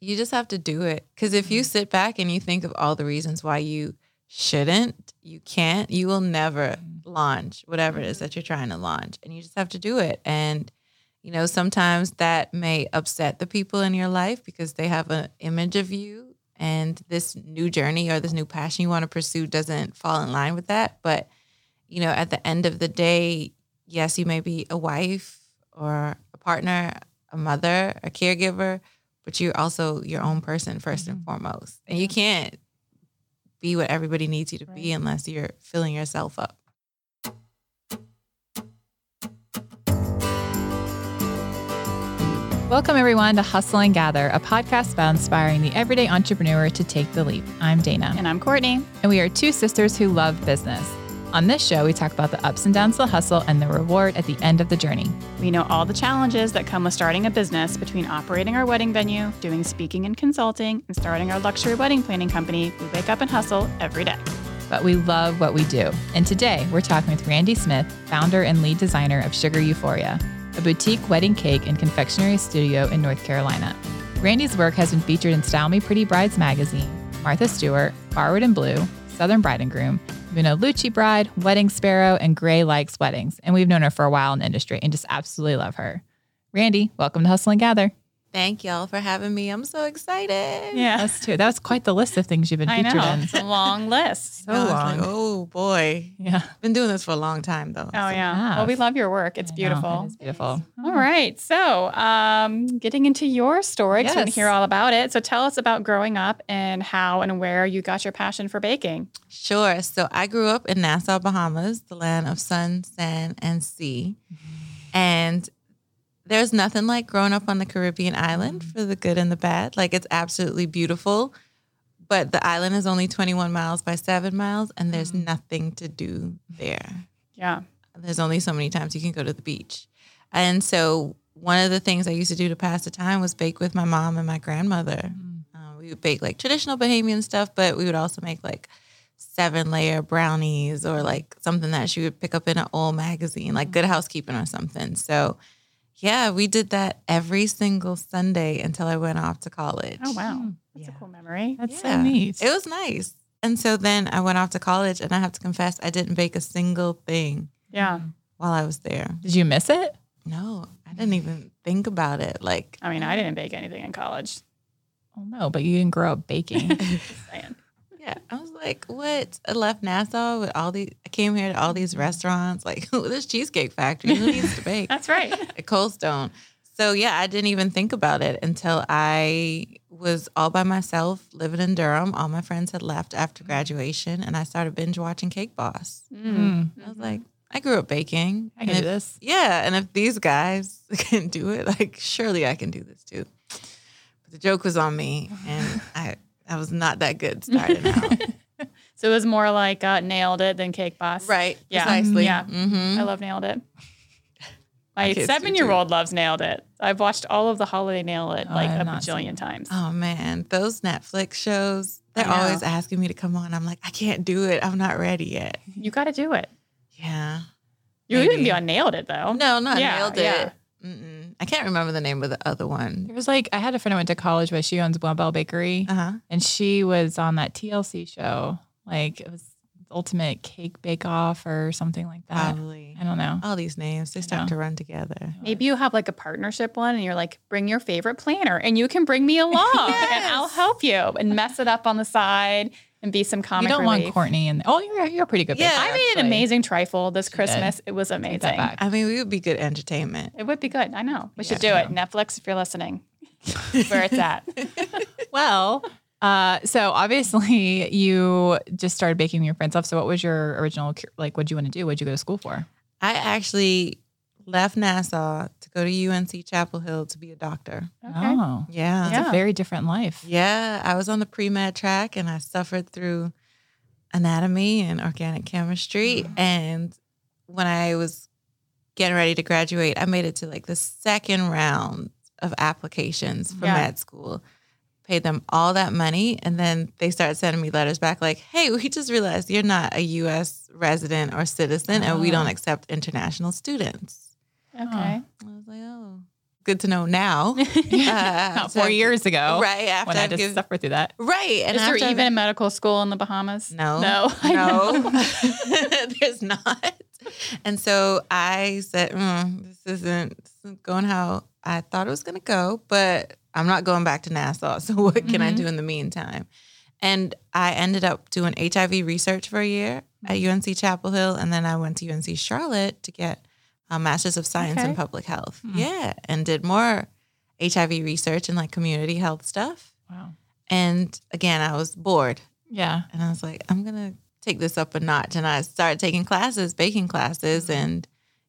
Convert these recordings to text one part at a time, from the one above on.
You just have to do it. Because if you mm. sit back and you think of all the reasons why you shouldn't, you can't, you will never mm. launch whatever it is that mm-hmm. you're trying to launch. And you just have to do it. And, you know, sometimes that may upset the people in your life because they have an image of you and this new journey or this new passion you want to pursue doesn't fall in line with that. But, you know, at the end of the day, yes, you may be a wife or a partner, a mother, a caregiver, but you're also your own person 1st and mm-hmm. foremost. And you can't be what everybody needs you to be unless you're filling yourself up. Welcome, everyone, to Hustle and Gather, a podcast about inspiring the everyday entrepreneur to take the leap. I'm Dana. And I'm Courtney. And we are two sisters who love business. On this show, we talk about the ups and downs of the hustle and the reward at the end of the journey. We know all the challenges that come with starting a business between operating our wedding venue, doing speaking and consulting, and starting our luxury wedding planning company. We wake up and hustle every day. But we love what we do. And today, we're talking with Randy Smith, founder and lead designer of Sugar Euphoria, a boutique wedding cake and confectionery studio in North Carolina. Randy's work has been featured in Style Me Pretty Brides magazine, Martha Stewart, Borrowed in Blue, Southern Bride and Groom, Munaluchi Bride, Wedding Sparrow, and Grey Likes Weddings. And we've known her for a while in the industry and just absolutely love her. Randy, welcome to Hustle and Gather. Thank y'all for having me. I'm so excited. Yeah. Us too. That was quite the list of things you've been I featured know. in. It's a long list. So I long. like, oh boy. Yeah. Been doing this for a long time though. Oh, yeah. Yeah. Well, we love your work. It's I beautiful. it is beautiful. All right. So, um, getting into your story, 'cause we want Yes. to hear all about it. So, tell us about growing up and how and where you got your passion for baking. Sure. So I grew up in Nassau, Bahamas, the land of sun, sand, and sea. And there's nothing like growing up on the Caribbean island for the good and the bad. Like it's absolutely beautiful. But the island is only 21 miles by seven miles, and there's mm. nothing to do there. Yeah. There's only so many times you can go to the beach. And so one of the things I used to do to pass the time was bake with my mom and my grandmother. Uh, we would bake like traditional Bahamian stuff, but we would also make like seven layer brownies or like something that she would pick up in an old magazine, like mm. Good Housekeeping or something. So yeah, we did that every single Sunday until I went off to college. Oh, wow. Hmm. That's Yeah. a cool memory. That's Yeah. so neat. It was nice. And so then I went off to college and I have to confess, I didn't bake a single thing Yeah. while I was there. Did you miss it? No, I didn't even think about it. Like, I mean, I didn't bake anything in college. Oh no, oh, but you didn't grow up baking. Just saying. yeah, I was like, what? I left Nassau with all these, I came here to all these restaurants, like this Cheesecake Factory. Who needs to bake? That's right. At Cold Stone. So, yeah, I didn't even think about it until I was all by myself living in Durham. All my friends had left after graduation, and I started binge watching Cake Boss. Mm. I was like, I grew up baking. I can and do this. Yeah, and if these guys can do it, like surely I can do this too. But the joke was on me, and I I was not that good starting out. So it was more like uh, nailed it than cake boss. right? Yeah. Precisely. Yeah. hmm I love nailed it. My seven year old loves nailed it. I've watched all of the holiday nail it Oh, like a have not seen bajillion times. Oh man, those Netflix shows. They're always asking me to come on. I'm like, I can't do it. I'm not ready yet. You got to do it. Yeah. You even Maybe. be on nailed it though. No, not Yeah, nailed it. yeah. I can't remember the name of the other one. There was like I had a friend I went to college with. She owns Bell Bakery, Uh huh. and she was on that TLC show. Like it was Ultimate Cake Bake Off or something like that. Probably. I don't know. All these names they start to run together. Maybe you have like a partnership one and you're like, bring your favorite planner and you can bring me along and I'll help you and mess it up on the side and be some You comic don't relief. want Courtney and oh, you're you're a pretty good. Yeah. baker, I made actually. an amazing trifle this She did. Christmas. It was amazing. I mean, we would be good entertainment. It would be good. I know. We should do it. Netflix, if you're listening, where it's at. Well, uh, so obviously you just started baking your friends off. So what was your original like? What did you want to do? What did you go to school for? I actually left Nassau to go to UNC Chapel Hill to be a doctor. Okay. Oh, Yeah. it's Yeah. a very different life. Yeah. I was on the pre med track and I suffered through anatomy and organic chemistry. Wow. And when I was getting ready to graduate, I made it to like the second round of applications for Yeah. med school. Paid them all that money, and then they started sending me letters back like, "Hey, we just realized you're not a U.S. resident or citizen, and we ah. don't Oh. accept international students." Okay. I was like, "Oh, good to know now." Uh, so- four years ago. right after When I just given- suffered through that. right, and Is there after I've- even a medical school in the Bahamas? no, No. No, there's not. And so I said, mm, "This isn't, this isn't going how I thought it was going to go, but I'm not going back to Nassau. So what can I Mhm. do in the meantime?" And I ended up doing HIV research for a year at UNC Chapel Hill, and then I went to UNC Charlotte to get a Master's of Science in Public Health. Hmm. Yeah, and did more HIV research and like community health stuff. Wow. And again, I was bored Yeah. and I was like, I'm gonna take this up a notch. And I started taking classes, baking classes, and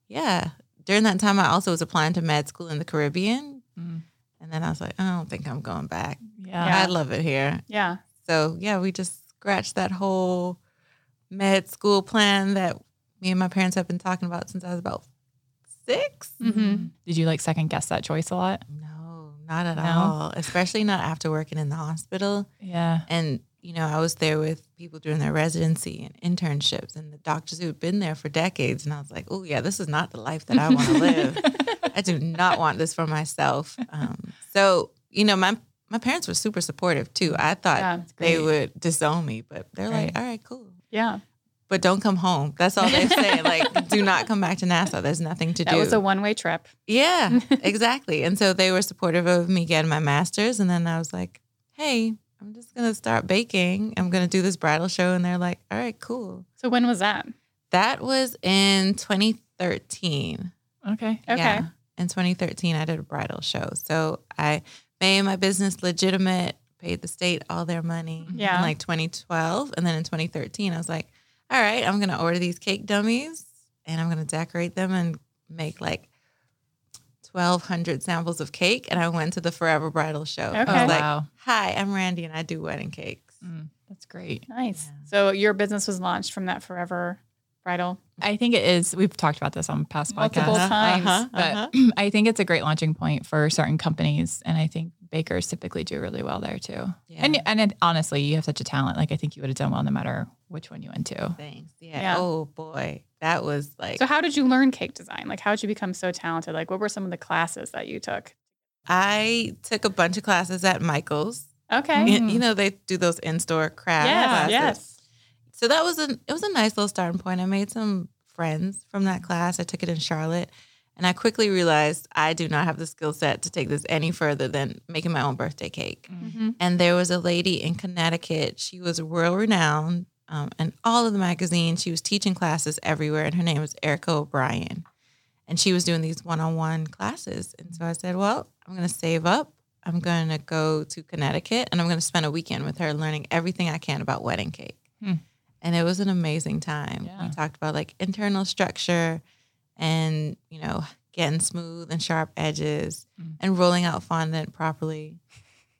yeah. During that time, I also was applying to med school in the Caribbean, Mm. and then I was like, I don't think I'm going back. Yeah. Yeah. I love it here. Yeah. So yeah, we just scratched that whole med school plan that me and my parents have been talking about since I was about 6 Mhm. Did you like second guess that choice a lot? No, not at No? all. Especially not after working in the hospital. Yeah. And, you know, I was there with people doing their residency and internships and the doctors who had been there for decades. And I was like, oh, yeah, this is not the life that I want to live. I do not want this for myself. Um, so, you know, my, my parents were super supportive too. I thought Yeah, they would disown me, but they're like, all right, cool. Yeah. But don't come home. That's all they say. like, do not come back to Nassau. There's nothing to That do. It was a one way trip. Yeah, exactly. and so they were supportive of me getting my master's. And then I was like, hey, I'm just going to start baking. I'm going to do this bridal show. And they're like, all right, cool. So when was that? That was in 2013. Okay. Okay. Yeah. In 2013, I did a bridal show. So I made my business legitimate, paid the state all their money Yeah. in like 2012. And then in 2013, I was like, all right, I'm going to order these cake dummies and I'm going to decorate them and make like 1,200 samples of cake. And I went to the Forever Bridal Show. I Okay. was Oh, like, wow. hi, I'm Randy and I do wedding cakes. Mm, that's great. Nice. Yeah. So your business was launched from that forever bridal. I think it is. We've talked about this on past Multiple podcasts, times. Uh-huh, but uh-huh. I think it's a great launching point for certain companies, and I think bakers typically do really well there too. Yeah. And and it, honestly, you have such a talent. Like I think you would have done well no matter which one you went to. Thanks. Yeah. Yeah. Oh boy. That was like, So how did you learn cake design? Like how did you become so talented? Like what were some of the classes that you took? I took a bunch of classes at Michael's. Okay. Mm. You- You know, they do those in-store craft Yes, classes. yes. So that was an it was a nice little starting point. I made some friends from that class. I took it in Charlotte, and I quickly realized I do not have the skill set to take this any further than making my own birthday cake. Mhm. And there was a lady in Connecticut. She was world renowned um, in all of the magazines. She was teaching classes everywhere, and her name was Erica O'Brien. And she was doing these one on one classes. And so I said, Well, I'm going to save up. I'm going to go to Connecticut and I'm going to spend a weekend with her learning everything I can about wedding cake. Hmm. And it was an amazing time. Yeah. We talked about like internal structure and, you know, getting smooth and sharp edges Mm. and rolling out fondant properly.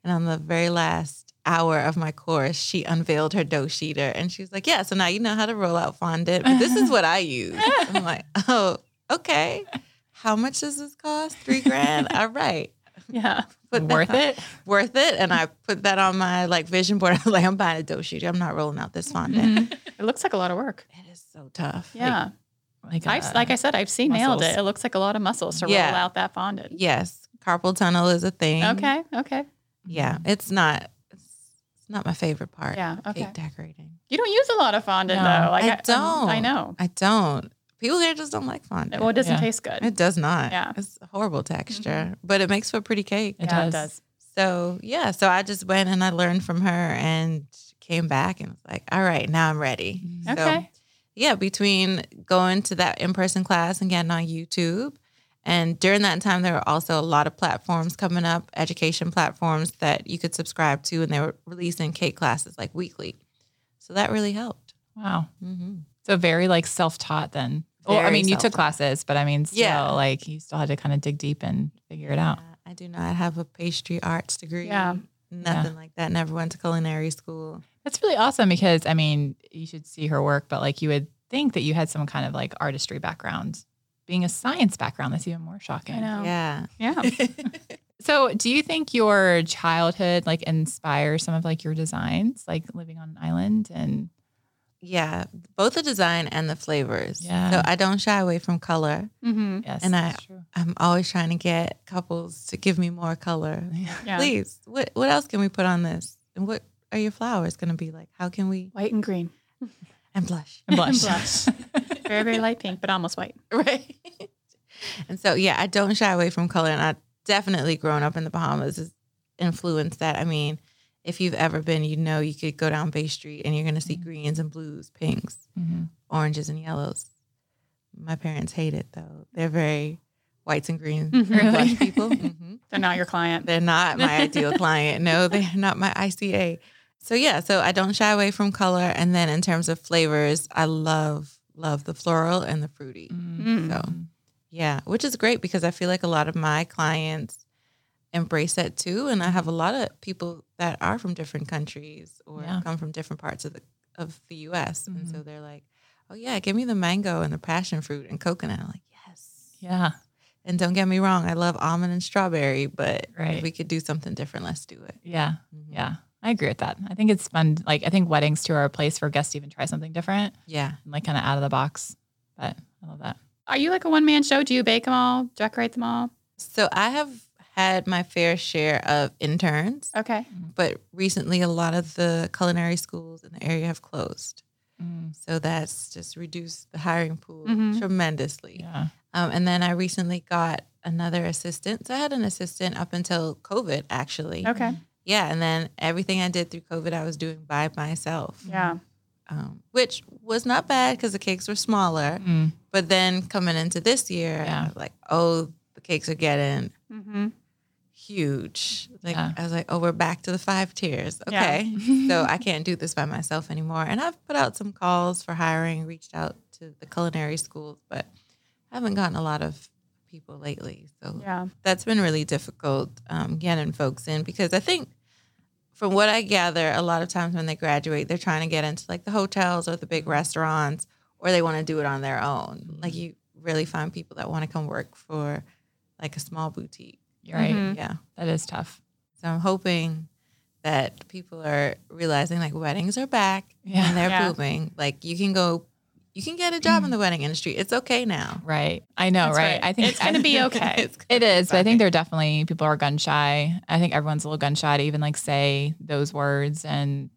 And on the very last hour of my course, she unveiled her dough sheeter and she was like, Yeah, so now you know how to roll out fondant, but this is what I use. I'm like, Oh, okay. How much does this cost? Three grand? All right. Yeah. Put Worth that- it? Worth it. And I put that on my like vision board. I was like, I'm buying a dough sheeter. I'm not rolling out this fondant. Mhm. It looks like a lot of work. It is so tough. Like, Yeah. Like, I've, uh, like I said, I've seen nailed it. It looks like a lot of muscles to Yeah. roll out that fondant. yes. Carpal tunnel is a thing. Okay. Okay. Yeah. It's not it's, it's not my favorite part. Yeah. Okay. Cake decorating. You don't use a lot of fondant No, though. Like I don't. I know. I don't. People here just don't like fondant. Well, it doesn't Yeah. taste good. It does not. Yeah. It's a horrible texture, but it makes for a pretty cake. It yeah, does. it does. So yeah, so I just went and I learned from her and came back and was like, all right, now I'm ready. So, Okay. Yeah, between going to that in person class and getting on YouTube. And during that time, there were also a lot of platforms coming up, education platforms that you could subscribe to, and they were releasing cake classes like weekly. So that really helped. Wow. Mm-hmm. So very like self-taught then. well, I Very mean, you took classes, but I mean, still, Yeah. like you still had to kind of dig deep and figure it out. I do not have a pastry arts degree. Yeah. Nothing like that. Never went to culinary school. That's really awesome because I mean, you should see her work, but like you would think that you had some kind of like artistry background. Being a science background, that's even more shocking. I know. Yeah. Yeah. So, do you think your childhood like inspires some of like your designs, like living on an island and Yeah. Both the design and the flavors. Yeah. So I don't shy away from color. hmm yes, And I- that's true. I'm always trying to get couples to give me more color. Yeah. Please, what what else can we put on this? And what are your flowers going to be like? How can we White and green. and blush? And blush. blush. Very, very light pink, but almost white. right? and so, yeah, I don't shy away from color, and I definitely growing up in the Bahamas has influenced that. I mean, if you've ever been, you know, you could go down Bay Street and you're going to see greens and blues, pinks, Mhm. oranges and yellows. My parents hate it though; they're very whites and greens Mhm. blush Really? people. hmm They're not your client. They're not my ideal client. No, they're not my ICA. So yeah, so I don't shy away from color. And then in terms of flavors, I love love the floral and the fruity. Mm. So yeah, which is great because I feel like a lot of my clients embrace that too. And I have a lot of people that are from different countries or Yeah. come from different parts of the of the US. And so they're like, Oh yeah, give me the mango and the passion fruit and coconut. I'm like, yes. Yeah. And don't get me wrong, I love almond and strawberry, but Right. if we could do something different, let's do it. Yeah. Mhm. Yeah. I agree with that. I think it's fun. Like, I think weddings too are a place for guests to even try something different Yeah. and like kind of out of the box. But I love that. Are you like a one man show? Do you bake them all, decorate them all? So I have had my fair share of interns, Okay. but recently a lot of the culinary schools in the area have closed. Mm, So that's just reduced the hiring pool Mhm. tremendously. yeah. Um, and then I recently got another assistant. So I had an assistant up until COVID, actually. Okay. Yeah. And then everything I did through COVID, I was doing by myself, Yeah. um, which was not bad because the cakes were smaller. Mm, But then coming into this year, Yeah. I was like, oh, the cakes are getting Mm-hmm. Huge. Like Yeah. I was like, oh, we're back to the five tiers. Yeah. Okay. so I can't do this by myself anymore. And I've put out some calls for hiring, reached out to the culinary schools, but I haven't gotten a lot of people lately. So Yeah. that's been really difficult um, getting folks in because I think from what I gather, a lot of times when they graduate, they're trying to get into like the hotels or the big restaurants, or they want to do it on their own. Like you really find people that want to come work for like a small boutique. You're right. Mhm. Yeah. That is tough. So I'm hoping that people are realizing like weddings are back Yeah. and they're Yeah. booming. Like you can go, you can get a job in the wedding industry. It's okay now. Right. I know, right? right. I think It's gonna be okay. It's It gonna be is, but I think fine. there definitely people are gun shy. I think everyone's a little gun shy to even like say those words. And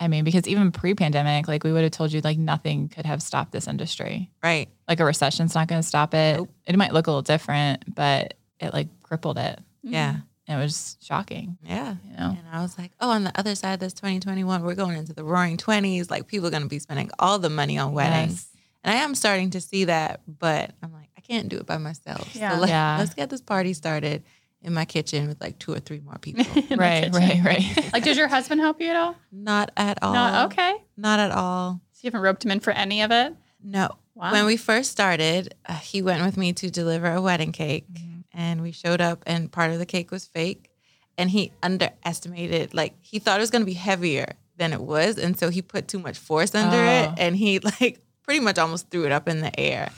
I mean, because even pre-pandemic, like we would have told you, like nothing could have stopped this industry. right. Like a recession's not going to stop it. Nope. It might look a little different, but it like crippled it. Yeah. And it was shocking. Yeah. You know. And I was like, oh, on the other side of this 2021, we're going into the roaring 20s. Like people are going to be spending all the money on weddings. Yes. And I am starting to see that, but I'm like, I can't do it by myself. Yeah. So let, Yeah. let's get this party started in my kitchen with like two or three more people. Right, right, right. Like, does your husband help you at all? Not at all. No. Okay. Not at all. So you haven't roped him in for any of it? No. Wow. When we first started, uh, he went with me to deliver a wedding cake, and we showed up, and part of the cake was fake, and he underestimated. Like he thought it was going to be heavier than it was, and so he put too much force under Oh. it, and he like pretty much almost threw it up in the air.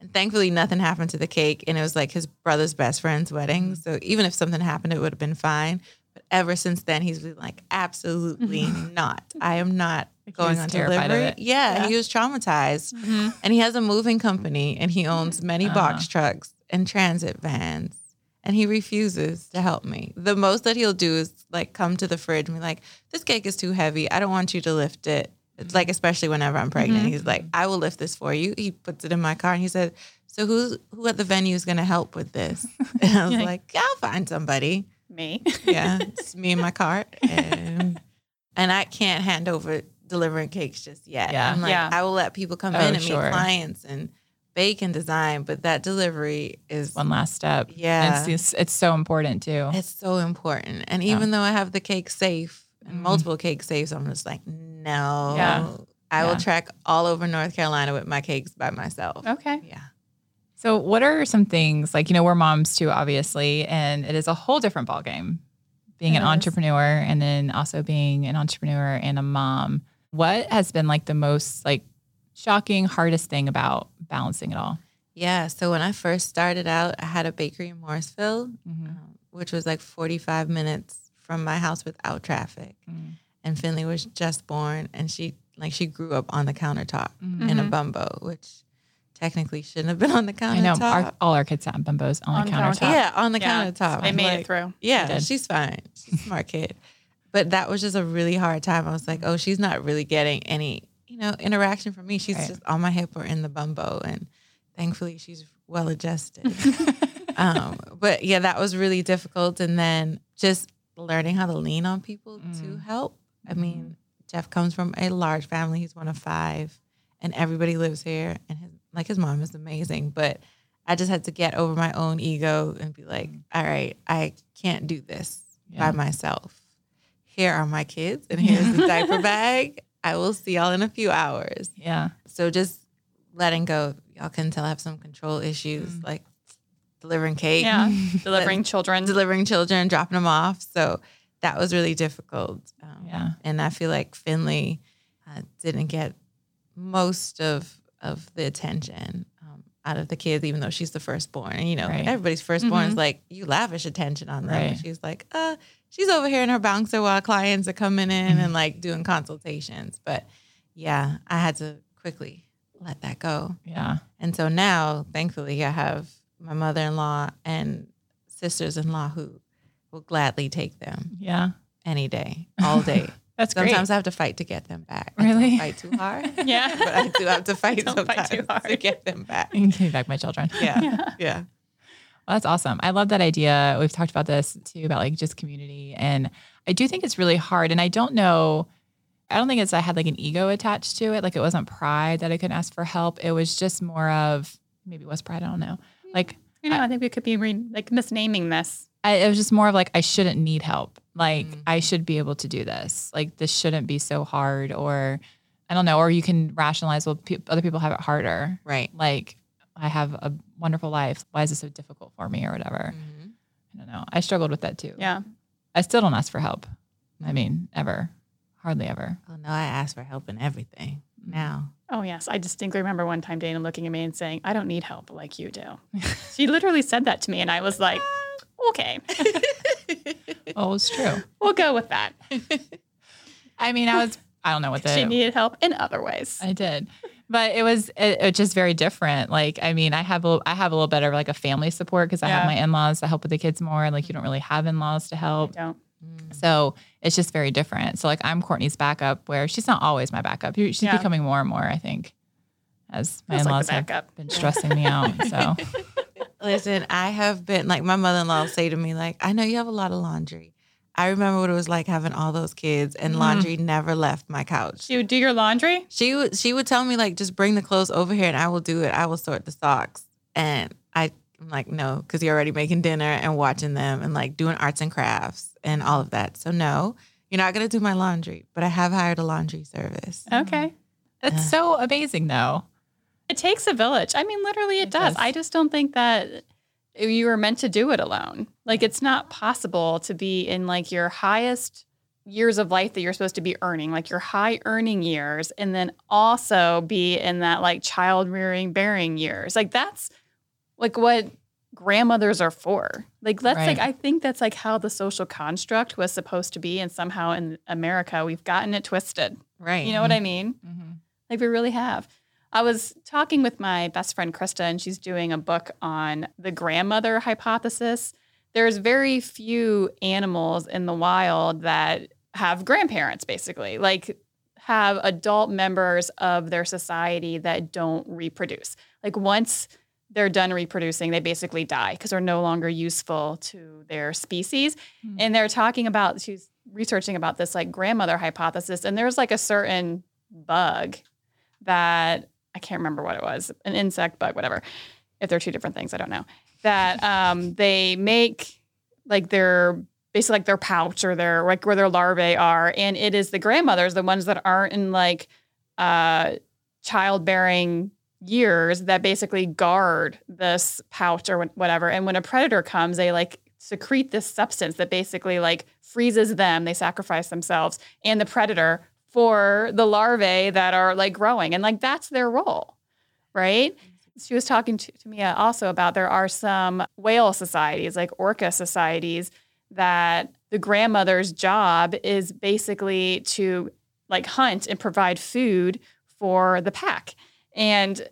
And thankfully, nothing happened to the cake, and it was like his brother's best friend's wedding. So even if something happened, it would have been fine. But ever since then, he's been like, absolutely not. I am not Like, going on delivery. it. Yeah, Yeah. he was traumatized. Mhm. And he has a moving company and he owns many Uh-huh. box trucks and transit vans. And he refuses to help me. The most that he'll do is like come to the fridge and be like, This cake is too heavy. I don't want you to lift it. It's like, especially whenever I'm pregnant. Mhm. He's like, I will lift this for you. He puts it in my car and he said, So who's who at the venue is gonna help with this? And I was Yikes. like, I'll find somebody. Me. Yeah. It's me and my cart. And and I can't hand over delivering cakes just yet. Yeah. I'm like, Yeah. I will let people come Oh, in and sure. meet clients and bake and design, but that delivery is One last step. yeah, And it's, it's so important too. it's so important. And Yeah. even though I have the cake safe and Mhm. multiple cake safes, I'm just like, no. Yeah. I Yeah. will track all over North Carolina with my cakes by myself. Okay. Yeah. So, what are some things like you know we're moms too, obviously, and it is a whole different ballgame being It an is. entrepreneur and then also being an entrepreneur and a mom. What has been like the most like shocking, hardest thing about balancing it all? Yeah. So when I first started out, I had a bakery in Morrisville, Mm-hmm. um, which was like 45 minutes from my house without traffic. Mm. And Finley was just born, and she like she grew up on the countertop Mm-hmm. in a bumbo, which technically shouldn't have been on the countertop. I know our, all our kids sat in bumbos on, On the the countertop. countertop. yeah, on the Yeah, countertop. They made Like, it through. Yeah, did. she's fine. She's a smart kid. But that was just a really hard time. I was like, oh, she's not really getting any, you know, interaction from me. She's Right. just on my hip or in the bumbo. And thankfully she's well adjusted. um, but yeah, that was really difficult. And then just learning how to lean on people to Mm. help. I mean, Jeff comes from a large family. He's one of five, and everybody lives here. And his like his mom is amazing, but I just had to get over my own ego and be like, all right, I can't do this Yeah. by myself. Here are my kids, and here's the diaper bag. I will see y'all in a few hours. Yeah. So just letting go. Y'all can tell I have some control issues, like delivering cake, Yeah. Delivering children. delivering children, dropping them off. So that was really difficult. Um, Yeah. and I feel like Finley uh, didn't get most of of the attention um, out of the kids, even though she's the firstborn. And you know, Right. everybody's firstborn is Mhm. like you lavish attention on them. Right. she's like, uh, she's over here in her bouncer while clients are coming in Mm-hmm. and like doing consultations. But yeah, I had to quickly let that go. Yeah. And so now, thankfully, I have my mother in law and sisters in law who will gladly take them Yeah. any day, all day. That's Sometimes great. I have to fight to get them back. I Really? fight too hard. Yeah. but I do have to fight sometimes fight too to get them back. Can give back my children. Yeah, Yeah. yeah. Well, that's awesome. I love that idea. We've talked about this too about like just community. And I do think it's really hard. And I don't know, I don't think it's I had like an ego attached to it. Like it wasn't pride that I couldn't ask for help. It was just more of maybe it was pride. I don't know. Like You know, I think we could be re- like misnaming this. I, it was just more of like I shouldn't need help. Like Mhm. I should be able to do this. Like this shouldn't be so hard. Or I don't know. Or you can rationalize well, pe- other people have it harder. Right. Like I have a wonderful life. Why is it so difficult for me or whatever? Mhm. I don't know. I struggled with that too. Yeah. I still don't ask for help. I mean, ever. Hardly ever. Oh no, I ask for help in everything now. Oh, yes. I distinctly remember one time Dana looking at me and saying, I don't need help like you do. she literally said that to me, and I was like, okay, Oh, it's true. we'll go with that. I mean, I was, I don't know what the, She needed help in other ways. I did. But it was it, it just very different. Like, I mean, I have a, I have a little bit of like a family support because I have my in-laws to help with the kids more. And like, you don't really have in-laws to I help. don't. Mm. So it's just very different. So like, I'm Courtney's backup where she's not always my backup. She's Yeah. becoming more and more, I think, as my Feels in-laws have been stressing me out. So Listen, I have been like my mother in law say to me, like, I know you have a lot of laundry. I remember what it was like having all those kids and Mhm. laundry never left my couch. She would do your laundry? She would she would tell me like just bring the clothes over here and I will do it. I will sort the socks. And I I'm like no, because you're already making dinner and watching them and like doing arts and crafts and all of that. So no, you're not gonna do my laundry. But I have hired a laundry service. Okay. it's so amazing though. It takes a village. I mean, literally, it, It does. does. I just don't think that you were meant to do it alone. Like, it's not possible to be in like your highest years of life that you're supposed to be earning, like your high earning years, and then also be in that like child rearing, bearing years. Like, that's like what grandmothers are for. Like, that's like, I think that's like how the social construct was supposed to be. And somehow in America, we've gotten it twisted. Right. You know what I mean? Mm-hmm. Like we really have. I was talking with my best friend Krista, and she's doing a book on the grandmother hypothesis. There's very few animals in the wild that have grandparents, basically, like have adult members of their society that don't reproduce. Like once they're done reproducing, they basically die because they're no longer useful to their species. Hmm. And they're talking about, she's researching about this like grandmother hypothesis, and there's like a certain bug that I can't remember what it was, an insect bug, whatever. If they're two different things, I don't know. That um, they make like their basically like their pouch or their like where their larvae are, and it is the grandmothers, the ones that aren't in like uh, childbearing years, that basically guard this pouch or whatever. And when a predator comes, they like secrete this substance that basically like freezes them. They sacrifice themselves and the predator for the larvae that are like growing. And like that's their role, right? She was talking to, to me also about there are some whale societies, like orca societies, that the grandmother's job is basically to like hunt and provide food for the pack. And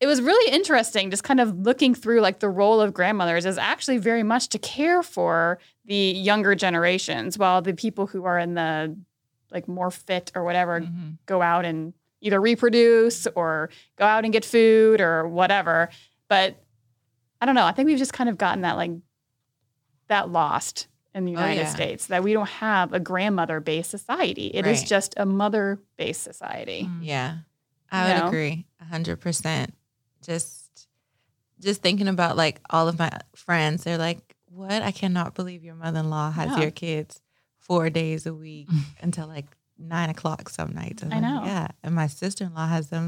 it was really interesting just kind of looking through like the role of grandmothers is actually very much to care for the younger generations while the people who are in the like more fit or whatever Mm-hmm. go out and either reproduce or go out and get food or whatever but i don't know i think we've just kind of gotten that like that lost in the Oh, united yeah. states that we don't have a grandmother based society It is Right. just a mother based society Mm. Yeah, I You would know? agree a hundred percent. Just, just thinking about like all of my friends, they're like, "What? I cannot believe your mother-in-law has Yeah. your kids four days a week until like nine o'clock some nights." And I know. like, yeah, and my sister-in-law has them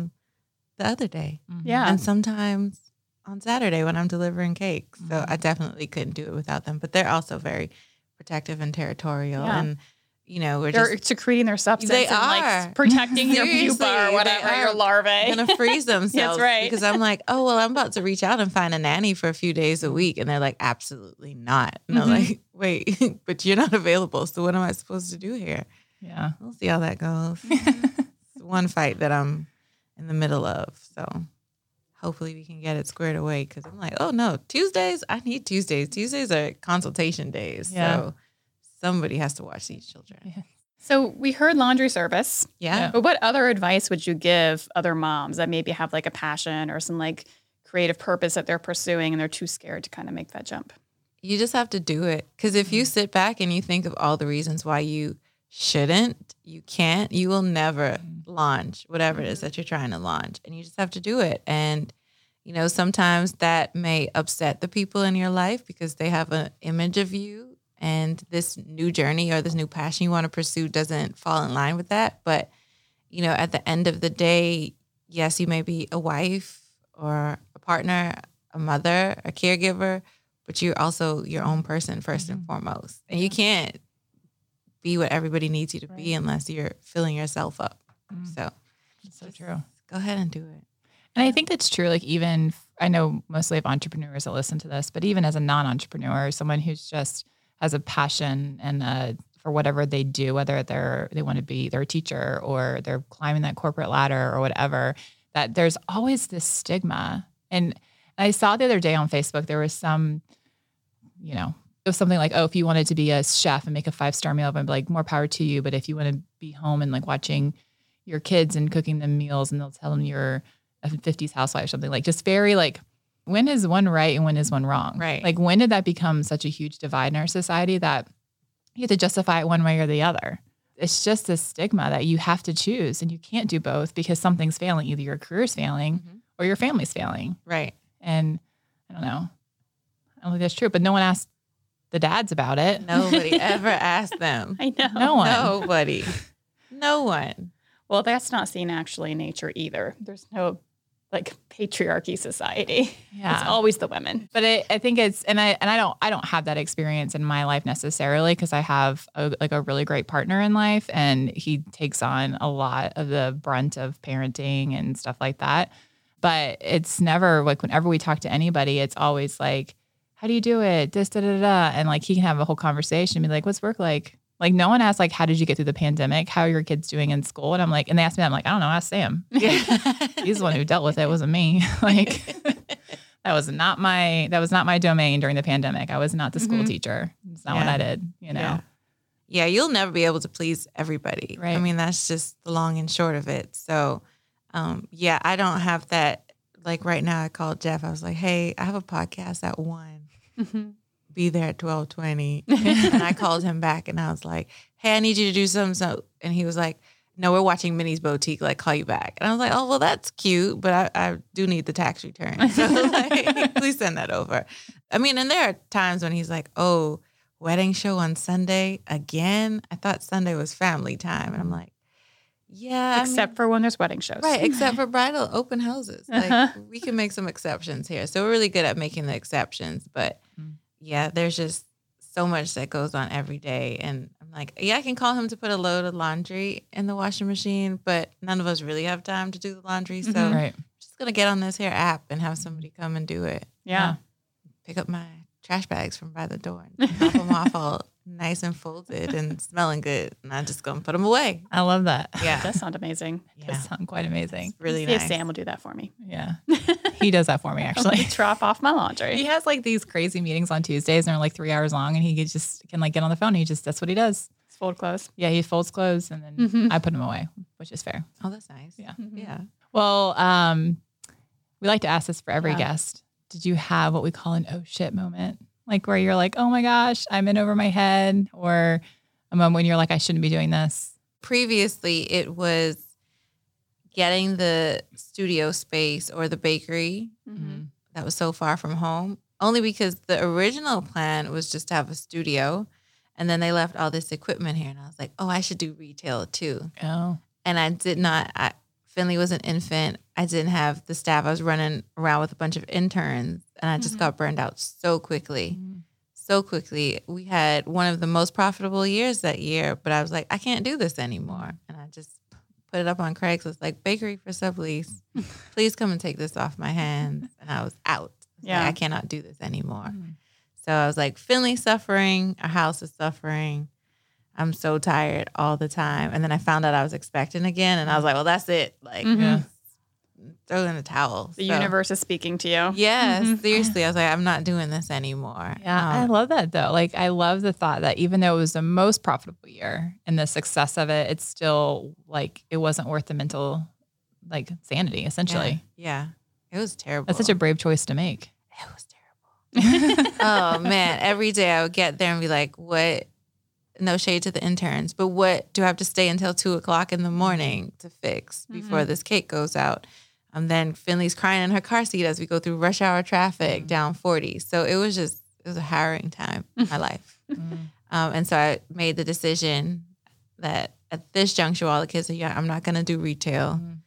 the other day, Mhm. yeah and sometimes on Saturday when I'm delivering cakes. So Mm-hmm. I definitely couldn't do it without them. But they're also very protective and territorial, Yeah. and you know, we're they're just secreting their substance They and are. like protecting your Seriously, pupa or whatever are your larvae gonna freeze themselves. right. Because I'm like, oh well, I'm about to reach out and find a nanny for a few days a week, and they're like, absolutely not. And I'm Mhm. like, wait, but you're not available. So what am I supposed to do here? Yeah. We'll see how that goes. it's one fight that I'm in the middle of. So hopefully we can get it squared away. Because I'm like, oh no, Tuesdays. I need Tuesdays. Tuesdays are consultation days. Yeah. So somebody has to watch these children. Yeah. so we heard laundry service Yeah. But what other advice would you give other moms that maybe have like a passion or some like creative purpose that they're pursuing and they're too scared to kind of make that jump? You just have to do it. Because if you mm-hmm. sit back and you think of all the reasons why you shouldn't, you can't, you will never mm-hmm. launch whatever it is mm-hmm. that you're trying to launch. And you just have to do it. And, you know, sometimes that may upset the people in your life because they have an image of you and this new journey or this new passion you want to pursue doesn't fall in line with that. But, you know, at the end of the day, yes, you may be a wife or a partner, a mother, a caregiver, but you're also your own person 1st and foremost. And you can't be what everybody needs you to be unless you're filling yourself up. Mm. So That's so true. go ahead and do it. And I think that's true. Like even I know mostly of entrepreneurs that listen to this, but even as a non-entrepreneur, someone who's just has a passion and uh for whatever they do, whether they're they want to be they're teacher or they're climbing that corporate ladder or whatever, that there's always this stigma. And I saw the other day on Facebook there was some, you know, it was something like, oh, if you wanted to be a chef and make a five star meal, I'd be like, more power to you. But if you want to be home and like watching your kids and cooking them meals and they'll tell them you're a 50s housewife or something like just very like when is one right and when is one wrong Right. like when did that become such a huge divide in our society that you have to justify it one way or the other it's just a stigma that you have to choose and you can't do both because something's failing either your career's failing Mhm. or your family's failing Right. and i don't know i don't think that's true but no one asked the dads about it Nobody ever asked them. I know. no one Nobody. No one. Well, that's not seen actually in nature either. There's no like patriarchy society. yeah It's always the women. but I, I think it's and I and I don't I don't have that experience in my life necessarily because I have a, like a really great partner in life and he takes on a lot of the brunt of parenting and stuff like that. But it's never like whenever we talk to anybody, it's always like, "How do you do it?" This da da da, and like he can have a whole conversation and be like, "What's work like?" Like no one asks like, "How did you get through the pandemic? How are your kids doing in school?" And I'm like, and they ask me, I'm like, I don't know, ask Sam. He's the one who dealt with it. It wasn't me. like that was not my that was not my domain during the pandemic. I was not the school Mhm. teacher. It's not what I did, you know. Yeah. Yeah, you'll never be able to please everybody. Right. I mean, that's just the long and short of it. So, um, yeah, I don't have that. Like right now, I called Jeff. I was like, "Hey, I have a podcast at one. Mhm. Be there at twelve twenty. and I called him back, and I was like, "Hey, I need you to do something." So, and he was like, "No, we're watching Minnie's Boutique. Like, call you back." And I was like, "Oh, well, that's cute, but I, I do need the tax return. So, like, please send that over." I mean, and there are times when he's like, "Oh." wedding show on Sunday again. I thought Sunday was family time. And I'm like, yeah. I Except for when there's wedding shows. right, except for bridal open houses. Like Uh-huh. we can make some exceptions here. So we're really good at making the exceptions. But Mm. Yeah, there's just so much that goes on every day. And I'm like, yeah, I can call him to put a load of laundry in the washing machine, but none of us really have time to do the laundry. So Mhm. I'm just gonna get on this here app and have somebody come and do it. Yeah. Pick up my trash bags from by the door and drop them off all nice and folded and smelling good. And I'm just gonna put them away. I love that. Yeah. That sound amazing. Yeah. Does sound quite amazing. It's really See nice. Sam will do that for me. Yeah. He does that for me actually. drop off my laundry. He has like these crazy meetings on Tuesdays and they're like three hours long and he just can like get on the phone. And he just that's what he does. It's Fold clothes. Yeah, he folds clothes and then Mhm. I put them away, which is fair. Oh, that's nice. Yeah. Yeah. Well, um, we like to ask this for every Yeah. guest. Did you have what we call an oh shit moment? Like where you're like, oh my gosh, I'm in over my head, or a moment when you're like, I shouldn't be doing this. Previously, it was getting the studio space or the bakery Mhm. that was so far from home, only because the original plan was just to have a studio. And then they left all this equipment here. And I was like, oh, I should do retail too. Oh, And I did not, I, Finley was an infant. I didn't have the staff. I was running around with a bunch of interns and I just Mhm. got burned out so quickly. Mm-hmm. So quickly. We had one of the most profitable years that year, but I was like, I can't do this anymore. And I just put it up on Craigslist like bakery for sublease. Please come and take this off my hands. And I was out. I was like, Yeah. I cannot do this anymore. Mhm. So I was like, Finley's suffering, our house is suffering. I'm so tired all the time. And then I found out I was expecting again, and I was like, well, that's it. Like, Mhm. Yeah. throw in the towel. The So- universe is speaking to you. Yes, Mhm. seriously. I was like, I'm not doing this anymore. yeah, I Um, love that though. Like, I love the thought that even though it was the most profitable year and the success of it, it's still like it wasn't worth the mental like sanity. Essentially, Yeah. yeah. It was terrible. that's such a brave choice to make. It was terrible. oh man, every day I would get there and be like, "What?" No shade to the interns, but what do I have to stay until two o'clock in the morning to fix before this cake goes out? And then Finley's crying in her car seat as we go through rush hour traffic down forty. So it was just it was a harrowing time in my life. Mm. Um, and so I made the decision that at this juncture, while the kids are young, I'm not going to do retail. Mhm.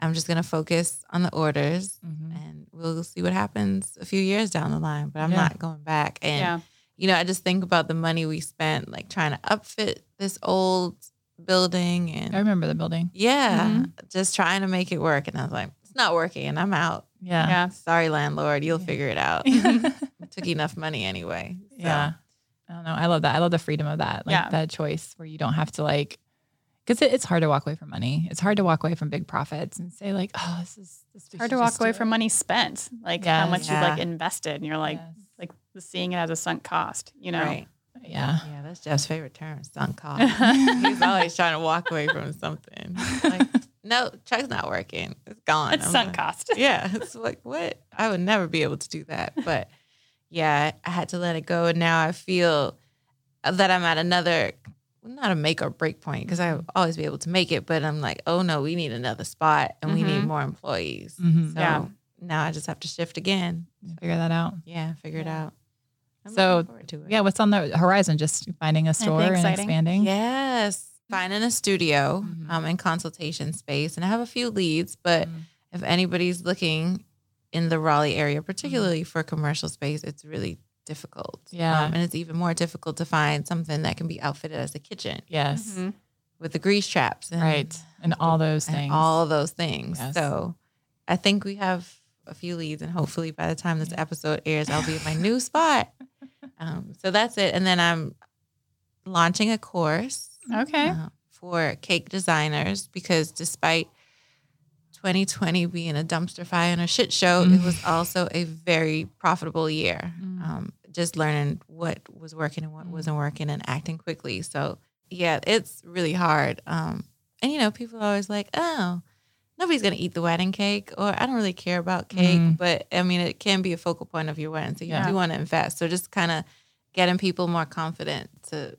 I'm just going to focus on the orders Mhm. and we'll see what happens a few years down the line. But I'm Yeah. not going back. And, Yeah. you know, I just think about the money we spent like trying to upfit this old building and I remember the building. yeah, Mhm. just trying to make it work. And I was like, it's not working and I'm out. Yeah. Yeah. Sorry, landlord, you'll Yeah. figure it out. It took enough money anyway. So, Yeah. I don't know. I love that. I love the freedom of that. Like Yeah. that choice where you don't have to like, because it, it's hard to walk away from money. It's hard to walk away from big profits and say like, oh, this is this. Hard to walk away from money spent, like how Yes. much you Yeah. like invested, and you're like, like seeing it as a sunk cost. You know, Right. Yeah. Yeah, that's Jeff's favorite term, sunk cost. He's always trying to walk away from something. Like, no, truck's not working. It's gone. it's I'm sunk like, cost. Yeah, it's like what? I would never be able to do that. But yeah, I had to let it go, and now I feel that I'm at another, not a make or break point because I'll always be able to make it. But I'm like, oh no, we need another spot, and we need Mhm. more employees. Mhm. So Yeah. now I just have to shift again. Figure that out. Yeah, figure it out. I'm So, to it. Yeah. What's on the horizon? Just finding a store and expanding. Yes. Finding a studio Mhm. um, and consultation space. And I have a few leads, but Mm. if anybody's looking in the Raleigh area, particularly for commercial space, it's really difficult. Yeah. Um, and it's even more difficult to find something that can be outfitted as a kitchen Yes. Mhm. with the grease traps and, Right. And all those and things. all those things. Yes. So I think we have a few leads, and hopefully by the time this episode airs, I'll be at my new spot. Um, so that's it. And then I'm launching a course Okay. uh, for cake designers because despite 2020 being a dumpster fire and a shit show, it was also a very profitable year. Mm. Um, just learning what was working and what Mm. wasn't working and acting quickly. So, yeah, it's really hard. Um, and, you know, people are always like, oh, nobody's going to eat the wedding cake, or I don't really care about cake. Mm. But I mean, it can be a focal point of your wedding. So, you Yeah. do want to invest. So, just kind of getting people more confident to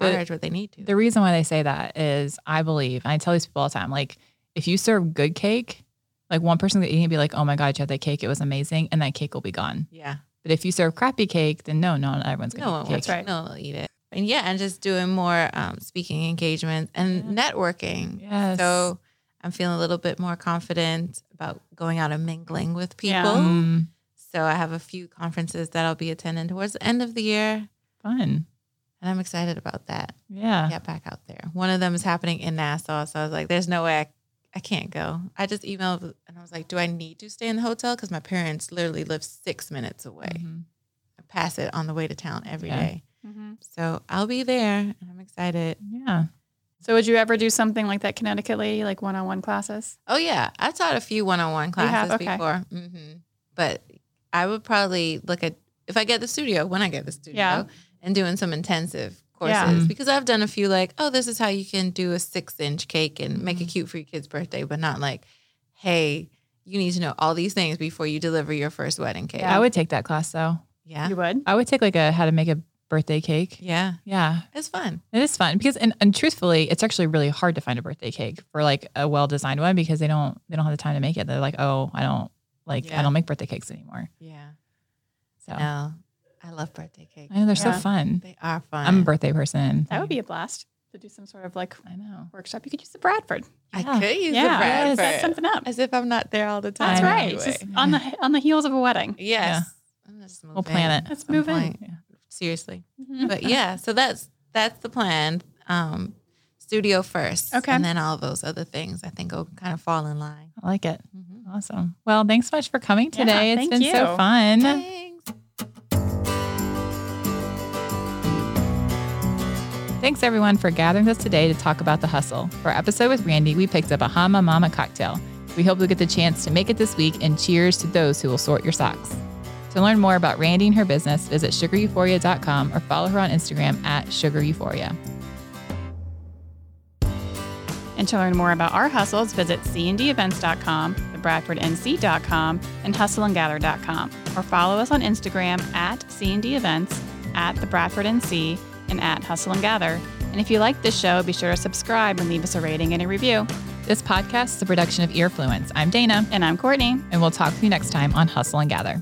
what they need to. The reason why they say that is I believe, and I tell these people all the time, like if you serve good cake, like one person that eating it be like, oh my God, you had that cake. It was amazing. And that cake will be gone. yeah. But if you serve crappy cake, then no, no, not everyone's going No to one eat cake. right. No one will eat it. And yeah, and just doing more um, speaking engagements and networking. Yes. So I'm feeling a little bit more confident about going out and mingling with people. Yeah. Mm, So I have a few conferences that I'll be attending towards the end of the year. Fun. And I'm excited about that. Yeah. Get back out there. One of them is happening in Nassau. So I was like, there's no way I, I can't go. I just emailed and I was like, do I need to stay in the hotel? Because my parents literally live six minutes away. Mhm. I pass it on the way to town every Yeah. day. Mm-hmm. So I'll be there and I'm excited. Yeah. So would you ever do something like that Connecticut lady, like one-on-one classes? Oh yeah, I've taught a few one-on-one classes? Okay. before. hmm But I would probably look at if I get the studio when I get the studio Yeah. And doing some intensive courses Yeah. Mhm. because I've done a few like oh this is how you can do a six-inch cake and make it Mm-hmm. cute for your kid's birthday, but not like hey you need to know all these things before you deliver your first wedding cake. I would take that class though. yeah, You would? I would take like a how to make a birthday cake. yeah, Yeah. it's fun. It is fun because and, and truthfully, it's actually really hard to find a birthday cake for like a well designed one because they don't they don't have the time to make it. They're like, oh, I don't like Yeah. I don't make birthday cakes anymore. Yeah, So no, I love birthday cakes. I know they're so fun. They are fun. I'm a birthday person. That would be a blast to do some sort of like I know. workshop. You could use the Bradford. I Yeah. could use yeah, the Bradford. set something up. As if I'm not there all the time. That's right. anyway. Just on the on the heels of a wedding. Yes. I'm just We'll plan it. at Let's some move in. point. Yeah. Seriously. Mhm. But yeah, so that's that's the plan. Um, studio first. Okay. And then all those other things I think will kind of fall in line. I like it. Mhm. Awesome. Well, thanks so much for coming Yeah, today. it's thank been so fun. Thanks. Thanks everyone for gathering us today to talk about the hustle. For our episode with Randy, we picked up a Bahama Mama cocktail. We hope you'll get the chance to make it this week and cheers to those who will sort your socks. To learn more about Randy and her business, visit sugareuphoria.com or follow her on Instagram at sugareuphoria. And to learn more about our hustles, visit cndevents.com, thebradfordnc.com, and hustleandgather.com, or follow us on Instagram at cndevents, at the Bradford NC, and at Hustle and Gather. And if you like this show, be sure to subscribe and leave us a rating and a review. This podcast is a production of Earfluence. I'm Dana, And I'm Courtney. and we'll talk to you next time on Hustle and Gather.